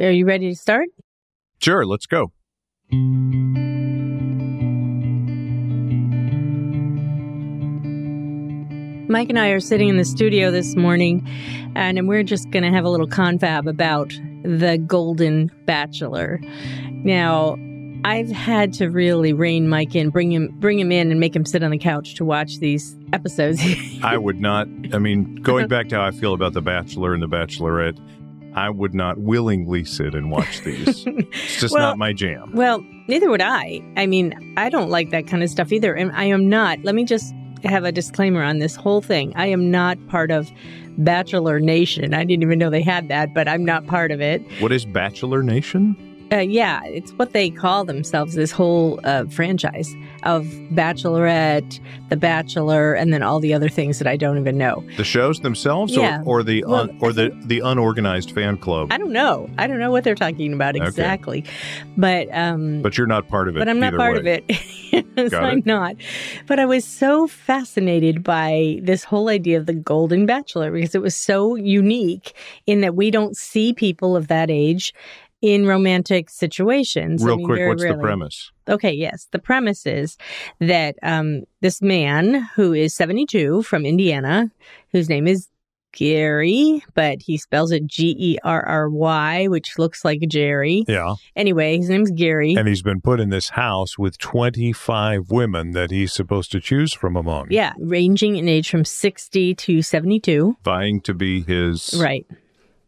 are you ready to start? Sure, let's go. Mike and I are sitting in the studio this morning, and we're just going to have a little confab about the Golden Bachelor. Now, I've had to really rein Mike in, bring him, bring him in, and make him sit on the couch to watch these episodes. I would not. I mean, going back to how I feel about The Bachelor and The Bachelorette, I would not willingly sit and watch these. it's just Well- not my jam. Well, neither would I. I mean, I don't like that kind of stuff either. And I am not, let me just have a disclaimer on this whole thing. I am not part of Bachelor Nation. I didn't even know they had that, but I'm not part of it. What is Bachelor Nation? Uh, yeah, it's what they call themselves this whole uh, franchise of Bachelorette, The Bachelor, and then all the other things that I don't even know. The shows themselves, Yeah. or, or the Well, un, or the the unorganized fan club? I don't know. I don't know what they're talking about Okay. exactly. But um, But you're not part of it. but I'm not part way. of it. yes, I'm it. not. But I was so fascinated by this whole idea of the Golden Bachelor because it was so unique in that we don't see people of that age in romantic situations. I Real mean, quick, what's the premise? Okay, yes. The premise is that um, this man who is 72 from Indiana, whose name is Gary, but he spells it G E R R Y, which looks like Jerry. Yeah, Anyway, his name's Gary. and he's been put in this house with 25 women that he's supposed to choose from among. Yeah, ranging in age from 60 to 72. vying to be his Right.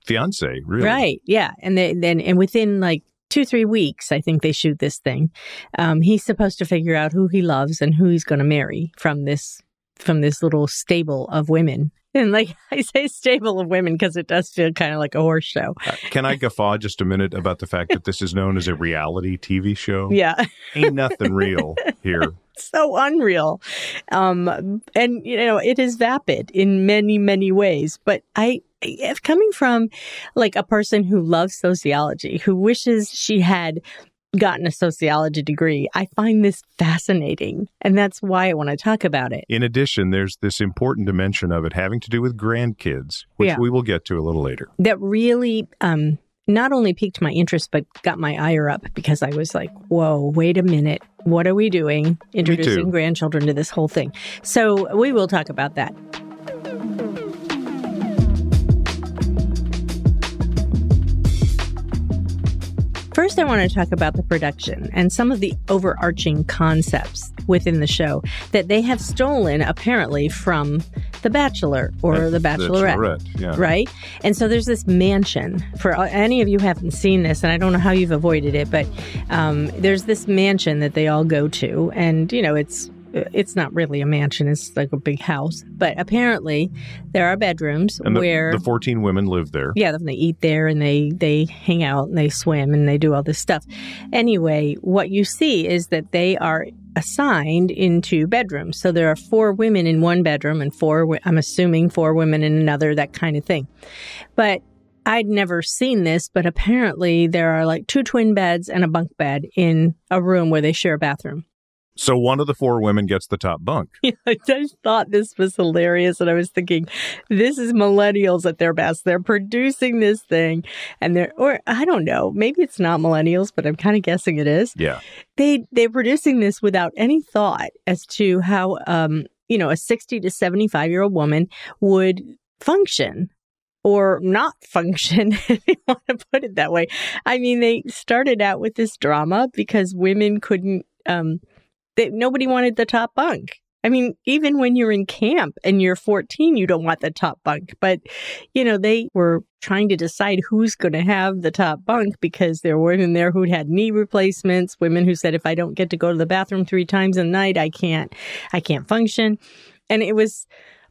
Fiance. Really, Right. Yeah. And then, then and within like two, three weeks, I think they shoot this thing. Um, he's supposed to figure out who he loves and who he's going to marry from this, from this little stable of women. And like I say stable of women because it does feel kind of like a horse show. Uh, Can I guffaw just a minute about the fact that this is known as a reality TV show? Yeah. Ain't nothing real here. so unreal. Um, and you know, it is vapid in many, many ways. But I, if coming from like a person who loves sociology, who wishes she had gotten a sociology degree, I find this fascinating. And that's why I want to talk about it. In addition, there's this important dimension of it having to do with grandkids, which Yeah. we will get to a little later. That really, um, not only piqued my interest, but got my ire up because I was like, whoa, wait a minute. What are we doing? Introducing grandchildren to this whole thing. So we will talk about that. First, I want to talk about the production and some of the overarching concepts within the show that they have stolen apparently from The Bachelor or The Bachelorette Bachelorette, yeah. right? And so there's this mansion. For any of you who haven't seen this, and I don't know how you've avoided it, but um, there's this mansion that they all go to, and you know it's it's not really a mansion; it's like a big house. But apparently, there are bedrooms And the, where. the 14 women live there. yeah, they eat there and they they hang out and they swim and they do all this stuff. Anyway, what you see is that they are assigned into bedrooms. So there are four women in one bedroom and four I'm assuming four women in another that kind of thing. But I'd never seen this, but apparently there are like two twin beds and a bunk bed in a room where they share a bathroom. So one of the four women gets the top bunk. I just thought this was hilarious. And I was thinking, this is millennials at their best. They're producing this thing and they're, or I don't know, maybe it's not millennials, but I'm kind of guessing it is. Yeah. They, they're producing this without any thought as to how, um, you know, a 60 to 75 year old woman would function or not function, if you want to put it that way. I mean, they started out with this drama because women couldn't, um, they, nobody wanted the top bunk. I mean, even when you're in camp and you're 14, you don't want the top bunk. But, you know, they were trying to decide who's going to have the top bunk because there were women there who'd had knee replacements, women who said, if I don't get to go to the bathroom three times a night, I can't, I can't function. And it was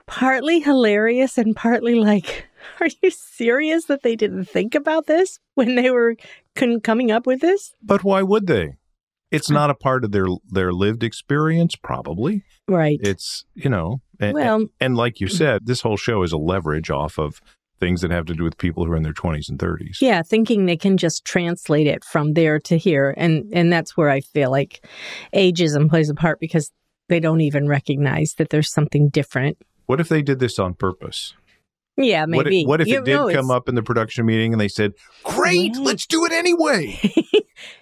partly hilarious and partly like, are you serious that they didn't think about this when they were con- coming up with this? But why would they? It's mm. not a part of their their lived experience, probably. Right. It's you know, and, well, and like you mm. said, this whole show is a leverage off of things that have to do with people who are in their twenties and thirties. yeah, thinking they can just translate it from there to here, and and that's where I feel like ageism plays a part because they don't even recognize that there's something different. What if they did this on purpose? Yeah, What maybe. if, what if it did know, come up in the production meeting and they said, "Great, let's do it anyway."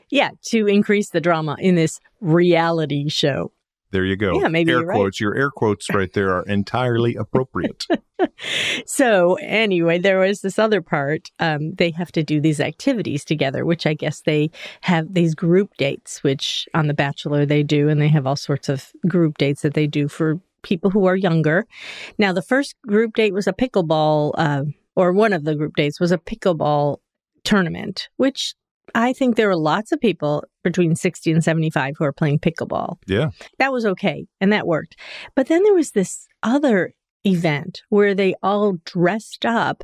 Yeah, to increase the drama in this reality show. There you go. Yeah, maybe air right. quotes. Your air quotes right there are entirely appropriate. So anyway, there was this other part. Um, they have to do these activities together, which I guess they have these group dates, which on The Bachelor they do, and they have all sorts of group dates that they do for people who are younger. Now, the first group date was a pickleball, uh, or one of the group dates was a pickleball tournament, which I think there are lots of people between 60 and 75 who are playing pickleball. yeah. That was okay, and that worked. But then there was this other event where they all dressed up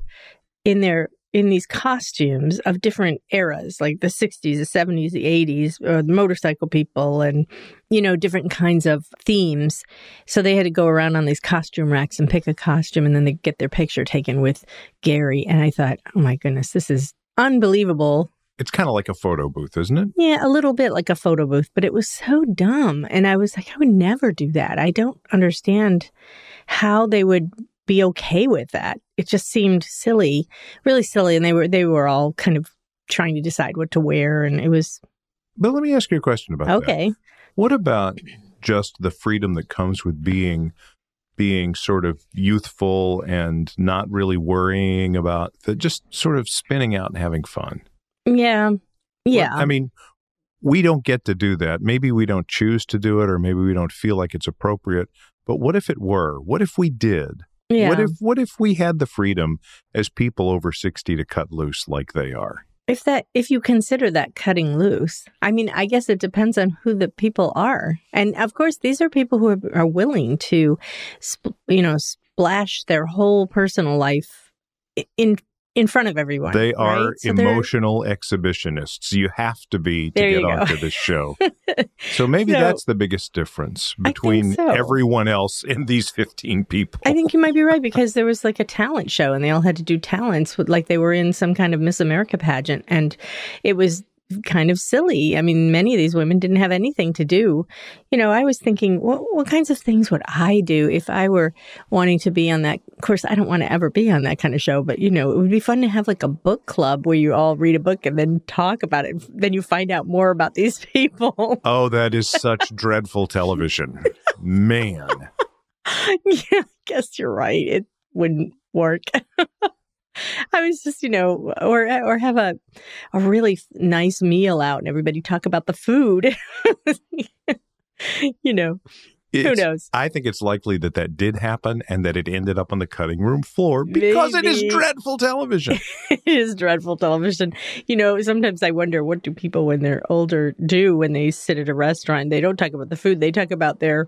in their in these costumes of different eras like the 60s the 70s the 80s or uh, the motorcycle people and you know different kinds of themes so they had to go around on these costume racks and pick a costume and then they get their picture taken with gary and i thought oh my goodness this is unbelievable It's kind of like a photo booth, isn't it? yeah, a little bit like a photo booth, but it was so dumb. And I was like, I would never do that. I don't understand how they would be okay with that. It just seemed silly, really silly. And they were they were all kind of trying to decide what to wear and it was But let me ask you a question about that. okay. What about just the freedom that comes with being being sort of youthful and not really worrying about the just sort of spinning out and having fun? Yeah. Yeah. I mean, we don't get to do that. Maybe we don't choose to do it or maybe we don't feel like it's appropriate. But what if it were? What if we did? yeah. What if what if we had the freedom as people over 60 to cut loose like they are? if that if you consider that cutting loose i mean i guess it depends on who the people are and of course these are people who are, are willing to you know splash their whole personal life in in front of everyone They are right? So emotional exhibitionists. You have to be to get onto this show. so maybe So- that's the biggest difference between so. everyone else and these 15 people. I think you might be right because there was like a talent show and they all had to do talents with like they were in some kind of Miss America pageant and it was kind of silly. I mean, many of these women didn't have anything to do. You know, I was thinking, what, what kinds of things would I do if I were wanting to be on that? Of course, I don't want to ever be on that kind of show, but you know, it would be fun to have like a book club where you all read a book and then talk about it. Then you find out more about these people. oh, that is such dreadful television. Man. yeah, I guess you're right. It wouldn't work. I was just, you know, or or have a a really nice meal out and everybody talk about the food. you know, who knows? I think it's likely that that did happen and that it ended up on the cutting room floor because it is dreadful television. it is dreadful television. You know, sometimes I wonder what do people when they're older do when they sit at a restaurant. They don't talk about the food. They talk about their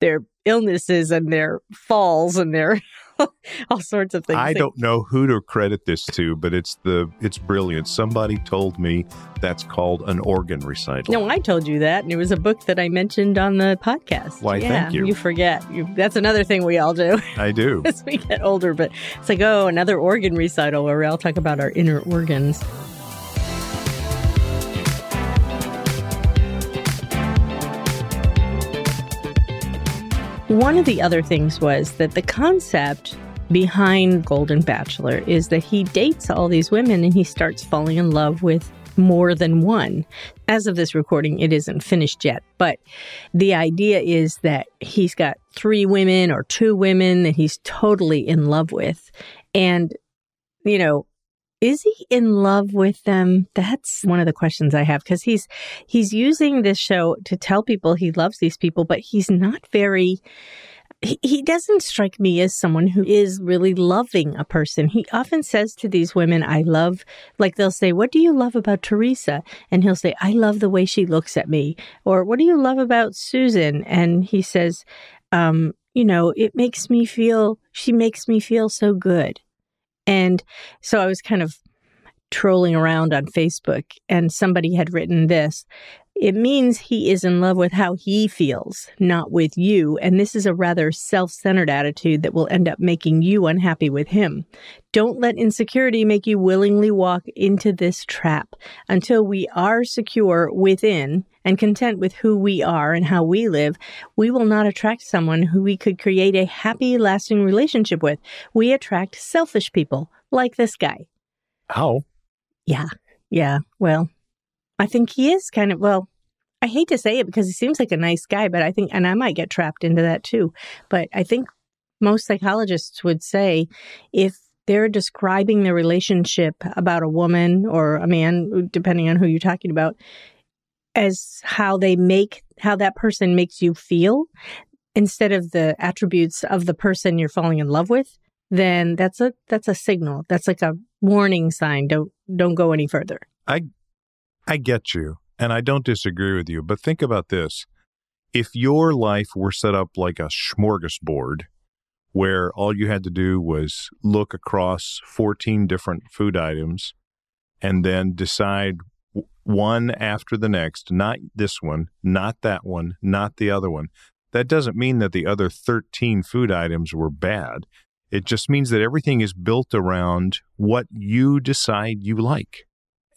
their illnesses and their falls and their all sorts of things. I don't know who to credit this to, but it's the it's brilliant. Somebody told me that's called an organ recital. No, I told you that, and it was a book that I mentioned on the podcast. Why, yeah, thank you. You forget. You, that's another thing we all do I do. as we get older. But it's like, oh, another organ recital where we all talk about our inner organs. One of the other things was that the concept behind Golden Bachelor is that he dates all these women and he starts falling in love with more than one. As of this recording, it isn't finished yet, but the idea is that he's got three women or two women that he's totally in love with. And, you know, is he in love with them? That's one of the questions I have because he's he's using this show to tell people he loves these people, but he's not very he, doesn't strike me as someone who is really loving a person. He often says to these women, I love, like they'll say, What do you love about Teresa? And he'll say, I love the way she looks at me. Or what do you love about Susan? And he says, um, You know, it makes me feel, she makes me feel so good. And so I was kind of trolling around on Facebook and somebody had written this it means he is in love with how he feels, not with you. And this is a rather self centered attitude that will end up making you unhappy with him. Don't let insecurity make you willingly walk into this trap. Until we are secure within and content with who we are and how we live, we will not attract someone who we could create a happy, lasting relationship with. We attract selfish people like this guy. How? Yeah. Yeah. Well, I think he is kind of, well, I hate to say it because he seems like a nice guy, but I think, and I might get trapped into that too. But I think most psychologists would say if they're describing the relationship about a woman or a man, depending on who you're talking about, as how they make, how that person makes you feel instead of the attributes of the person you're falling in love with, then that's a, that's a signal. That's like a warning sign. Don't, don't go any further. I I get you, and I don't disagree with you, but think about this. If your life were set up like a smorgasbord, where all you had to do was look across 14 different food items and then decide one after the next, not this one, not that one, not the other one. That doesn't mean that the other 13 food items were bad. It just means that everything is built around what you decide you like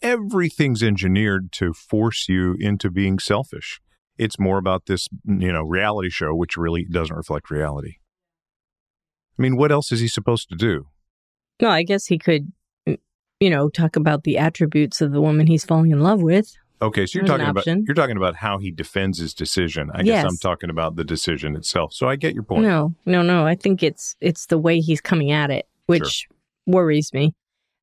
everything's engineered to force you into being selfish. It's more about this, you know, reality show, which really doesn't reflect reality. I mean, what else is he supposed to do? No, I guess he could, you know, talk about the attributes of the woman he's falling in love with. Okay, so you're There's talking about you're talking about how he defends his decision. I yes. guess I'm talking about the decision itself. So I get your point. No, no, no. I think it's it's the way he's coming at it, which sure. worries me.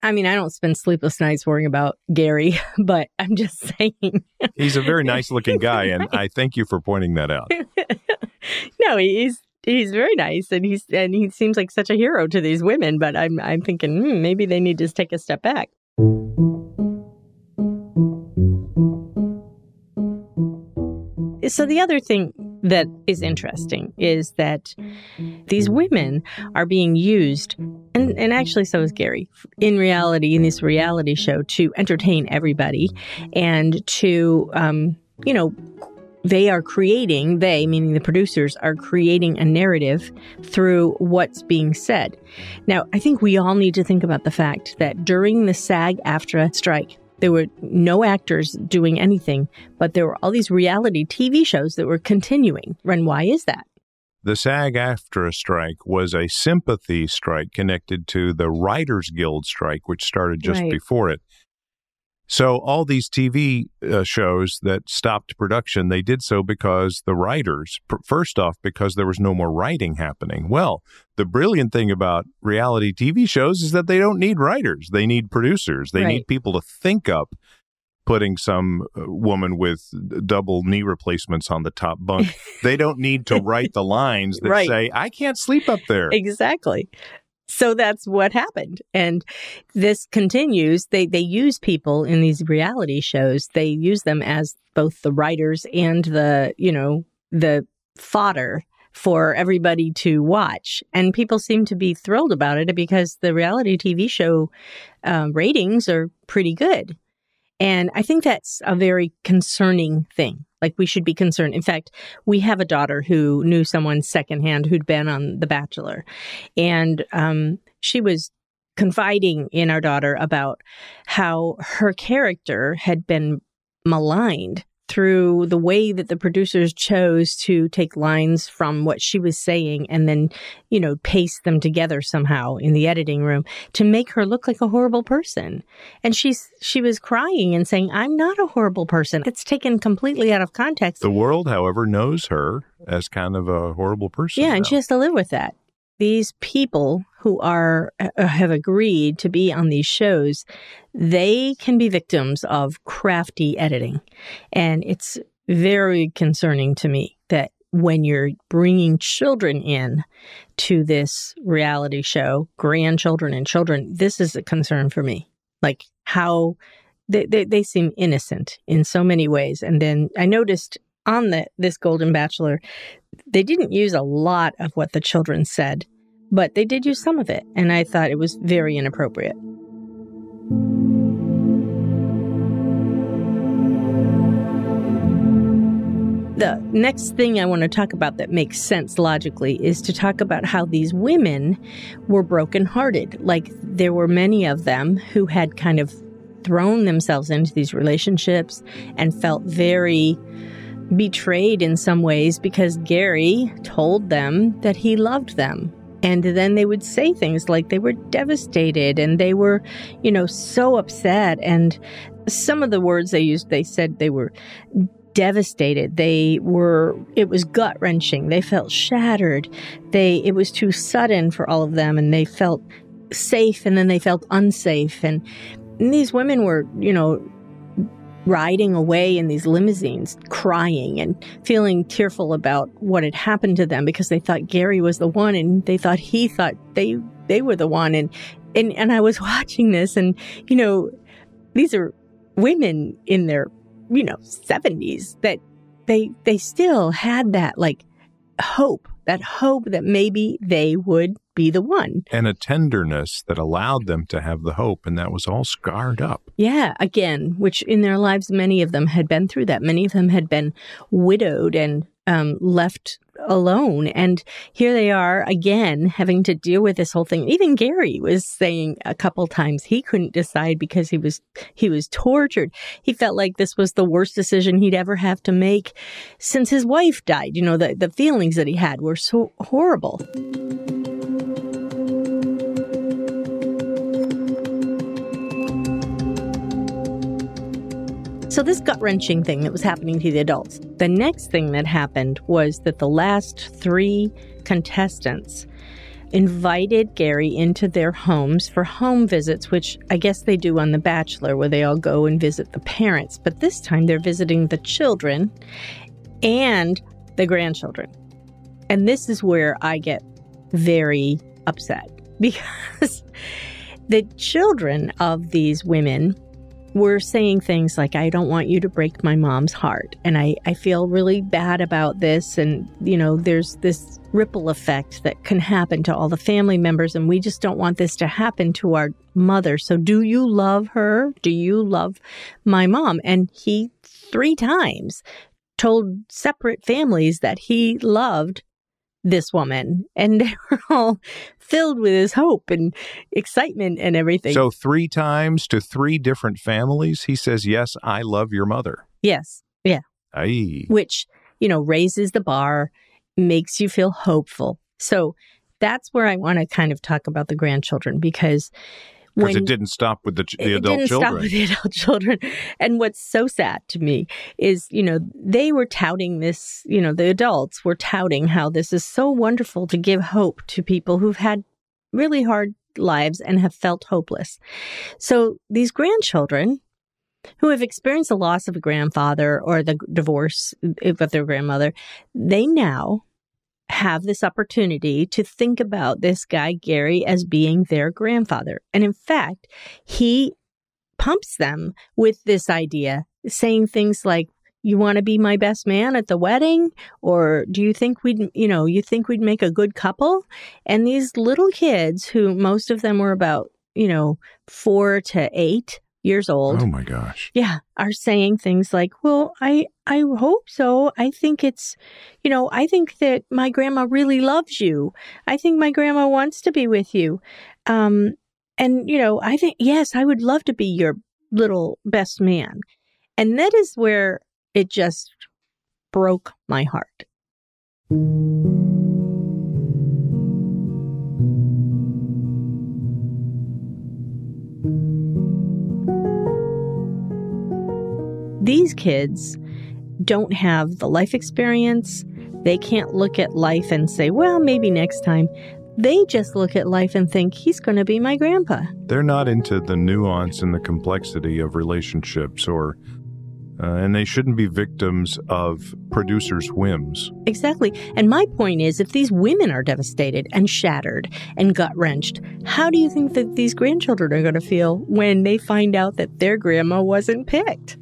I mean, I don't spend sleepless nights worrying about Gary, but I'm just saying. he's a very nice looking guy, and I thank you for pointing that out. no, he's he's very nice, and he's and he seems like such a hero to these women. But I'm I'm thinking hmm, maybe they need to take a step back. So the other thing that is interesting is that these women are being used, and, and actually so is Gary, in reality, in this reality show to entertain everybody and to, um, you know, they are creating, they, meaning the producers, are creating a narrative through what's being said. Now, I think we all need to think about the fact that during the SAG AFTRA strike, there were no actors doing anything, but there were all these reality TV shows that were continuing. And why is that? The SAG AFTRA strike was a sympathy strike connected to the Writers Guild strike, which started just right. before it. So all these TV uh, shows that stopped production, they did so because the writers, pr- first off, because there was no more writing happening. Well, the brilliant thing about reality TV shows is that they don't need writers; they need producers. They right. need people to think up putting some uh, woman with double knee replacements on the top bunk. they don't need to write the lines that right. say, I can't sleep up there. Exactly. So that's what happened. And this continues. They, they use people in these reality shows. They use them as both the writers and the, you know, the fodder for everybody to watch. And people seem to be thrilled about it because the reality TV show uh, ratings are pretty good. And I think that's a very concerning thing. Like we should be concerned. In fact, we have a daughter who knew someone secondhand who'd been on The Bachelor, and um, she was confiding in our daughter about how her character had been maligned through the way that the producers chose to take lines from what she was saying and then, you know, paste them together somehow in the editing room to make her look like a horrible person. And she's, she was crying and saying, I'm not a horrible person. It's taken completely out of context. The world, however, knows her as kind of a horrible person. Yeah. now. And she has to live with that these people who are uh, have agreed to be on these shows they can be victims of crafty editing. And it's very concerning to me that when you're bringing children in to this reality show grandchildren and children this is a concern for me. Like how they, they, they seem innocent in so many ways. And then i noticed on the, this golden bachelor they didn't use a lot of what the children said, but they did use some of it, and I thought it was very inappropriate. the next thing I want to talk about that makes sense logically is to talk about how these women were brokenhearted. Like there were many of them who had kind of thrown themselves into these relationships and felt very betrayed in some ways because Gary told them that he loved them. And then they would say things like they were devastated and they were, you know, so upset. And some of the words they used, they said they were devastated. They were, it was gut wrenching. They felt shattered. They, it was too sudden for all of them and they felt safe and then they felt unsafe. And, and these women were, you know, riding away in these limousines, crying and feeling tearful about what had happened to them because they thought Gary was the one and they thought he thought they they were the one. And and and I was watching this and you know these are women in their you know 70s that they they still had that like hope that hope that maybe they would be the one. And a tenderness that allowed them to have the hope, and that was all scarred up. Yeah, again, which in their lives, many of them had been through that. Many of them had been widowed and um, left alone. And here they are again having to deal with this whole thing. Even Gary was saying a couple times he couldn't decide because he was he was tortured. He felt like this was the worst decision he'd ever have to make since his wife died. You know, the, the feelings that he had were so horrible. So, this gut wrenching thing that was happening to the adults. The next thing that happened was that the last three contestants invited Gary into their homes for home visits, which I guess they do on The Bachelor, where they all go and visit the parents. But this time they're visiting the children and the grandchildren. And this is where I get very upset because the children of these women were saying things like, I don't want you to break my mom's heart. And I, I feel really bad about this. And, you know, there's this ripple effect that can happen to all the family members. And we just don't want this to happen to our mother. So do you love her? Do you love my mom? And he three times told separate families that he loved this woman and they were all filled with his hope and excitement and everything. So, three times to three different families, he says, Yes, I love your mother. Yes. Yeah. Aye. Which, you know, raises the bar, makes you feel hopeful. So, that's where I want to kind of talk about the grandchildren because because it didn't stop with the, the adult children. Stop with the adult children. And what's so sad to me is, you know, they were touting this, you know, the adults were touting how this is so wonderful to give hope to people who've had really hard lives and have felt hopeless. So these grandchildren who have experienced the loss of a grandfather or the divorce uh, of their grandmother, they now have this opportunity to think about this guy, Gary, as being their grandfather. And in fact, he pumps them with this idea, saying things like, you want to be my best man at the wedding or do you think we'd you know you think we'd make a good couple and these little kids who most of them were about you know 4 to 8 years old. Oh my gosh. Yeah, are saying things like, "Well, I I hope so. I think it's, you know, I think that my grandma really loves you. I think my grandma wants to be with you." Um and you know, I think yes, I would love to be your little best man. And that is where it just broke my heart. These kids don't have the life experience. They can't look at life and say, well, maybe next time. They just look at life and think, he's going to be my grandpa. They're not into the nuance and the complexity of relationships or. Uh, and they shouldn't be victims of producers' whims. Exactly. And my point is if these women are devastated and shattered and gut wrenched, how do you think that these grandchildren are going to feel when they find out that their grandma wasn't picked?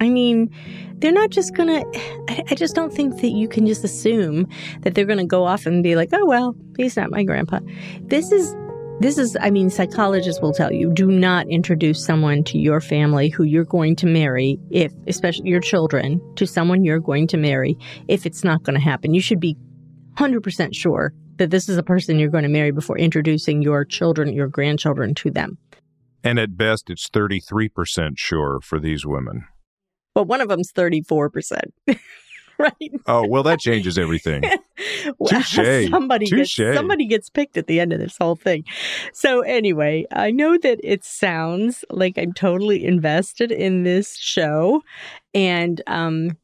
I mean, they're not just gonna, I, just don't think that you can just assume that they're gonna go off and be like, oh, well, he's not my grandpa. This is This is, I mean, psychologists will tell you do not introduce someone to your family who you're going to marry, if, especially your children, to someone you're going to marry, if it's not going to happen. You should be 100% sure that this is a person you're going to marry before introducing your children, your grandchildren to them. And at best, it's 33% sure for these women. But one of them's 34%. right? Oh, well, that changes everything. Touche. Somebody Touche. gets somebody gets picked at the end of this whole thing. So anyway, I know that it sounds like I'm totally invested in this show, and um,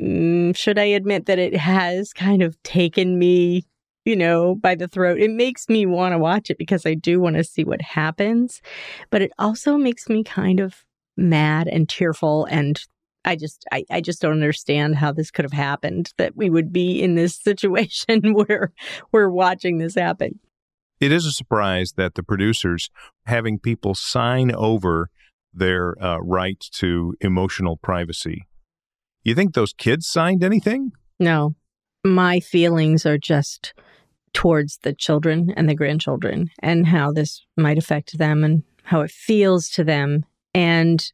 mm, should I admit that it has kind of taken me you know, by the throat. It makes me want to watch it because I do want to see what happens, but it also makes me kind of mad and tearful and I just I, I just don't understand how this could have happened that we would be in this situation where we're watching this happen. It is a surprise that the producers having people sign over their uh, right to emotional privacy. You think those kids signed anything? No. My feelings are just towards the children and the grandchildren and how this might affect them and how it feels to them. And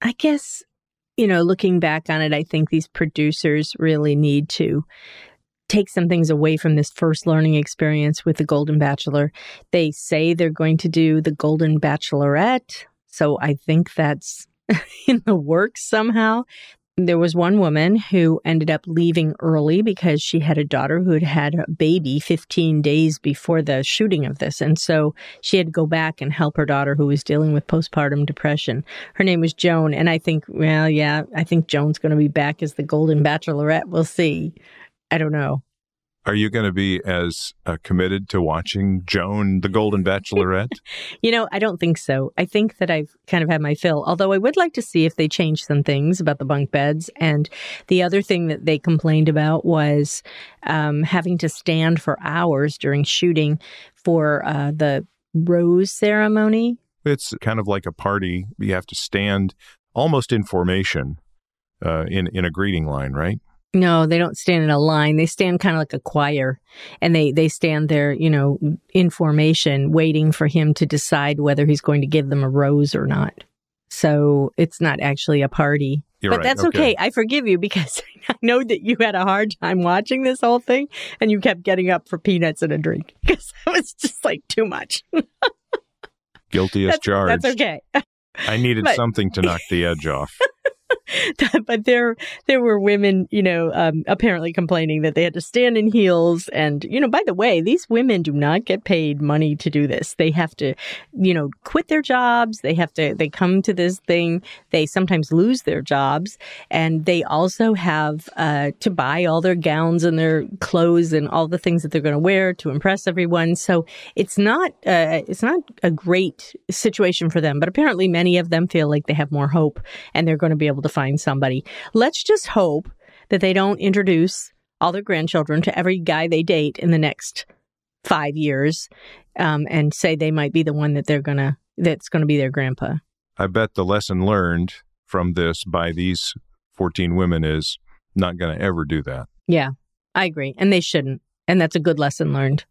I guess you know, looking back on it, I think these producers really need to take some things away from this first learning experience with the Golden Bachelor. They say they're going to do the Golden Bachelorette. So I think that's in the works somehow. There was one woman who ended up leaving early because she had a daughter who had had a baby 15 days before the shooting of this. And so she had to go back and help her daughter who was dealing with postpartum depression. Her name was Joan. And I think, well, yeah, I think Joan's going to be back as the Golden Bachelorette. We'll see. I don't know. Are you going to be as uh, committed to watching Joan, the Golden Bachelorette? you know, I don't think so. I think that I've kind of had my fill, although I would like to see if they change some things about the bunk beds. And the other thing that they complained about was um, having to stand for hours during shooting for uh, the rose ceremony. It's kind of like a party. You have to stand almost in formation uh, in, in a greeting line, right? No, they don't stand in a line. They stand kind of like a choir and they, they stand there, you know, in formation, waiting for him to decide whether he's going to give them a rose or not. So it's not actually a party. You're but right. that's okay. okay. I forgive you because I know that you had a hard time watching this whole thing and you kept getting up for peanuts and a drink because it was just like too much. Guilty as that's, charged. That's okay. I needed but, something to knock the edge off. but there there were women, you know, um, apparently complaining that they had to stand in heels. And you know, by the way, these women do not get paid money to do this. They have to, you know, quit their jobs. They have to. They come to this thing. They sometimes lose their jobs, and they also have uh, to buy all their gowns and their clothes and all the things that they're going to wear to impress everyone. So it's not uh, it's not a great situation for them. But apparently, many of them feel like they have more hope, and they're going to be able to find somebody. Let's just hope that they don't introduce all their grandchildren to every guy they date in the next five years um, and say they might be the one that they're gonna that's gonna be their grandpa. I bet the lesson learned from this by these 14 women is not going to ever do that. Yeah, I agree. And they shouldn't. And that's a good lesson learned.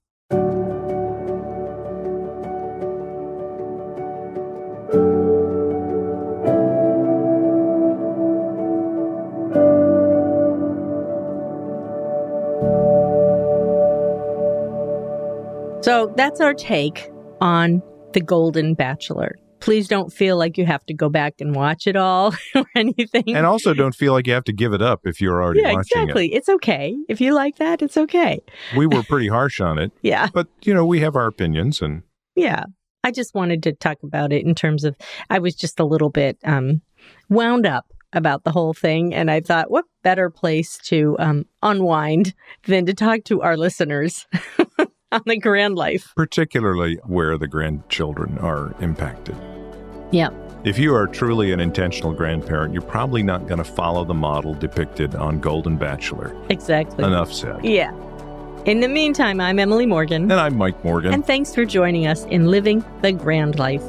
So that's our take on The Golden Bachelor. Please don't feel like you have to go back and watch it all or anything. And also don't feel like you have to give it up if you're already watching it. yeah, watching exactly. it. It's okay. If you like that, it's okay. We were pretty harsh on it. yeah. But, you know, we have our opinions and. Yeah. I just wanted to talk about it in terms of, I was just a little bit um, wound up about the whole thing. And I thought, what better place to um, unwind than to talk to our listeners on the grand life. Particularly where the grandchildren are impacted. Yeah. If you are truly an intentional grandparent, you're probably not going to follow the model depicted on Golden Bachelor. Exactly. Enough said. Yeah. In the meantime, I'm Emily Morgan. And I'm Mike Morgan. And thanks for joining us in Living the Grand Life.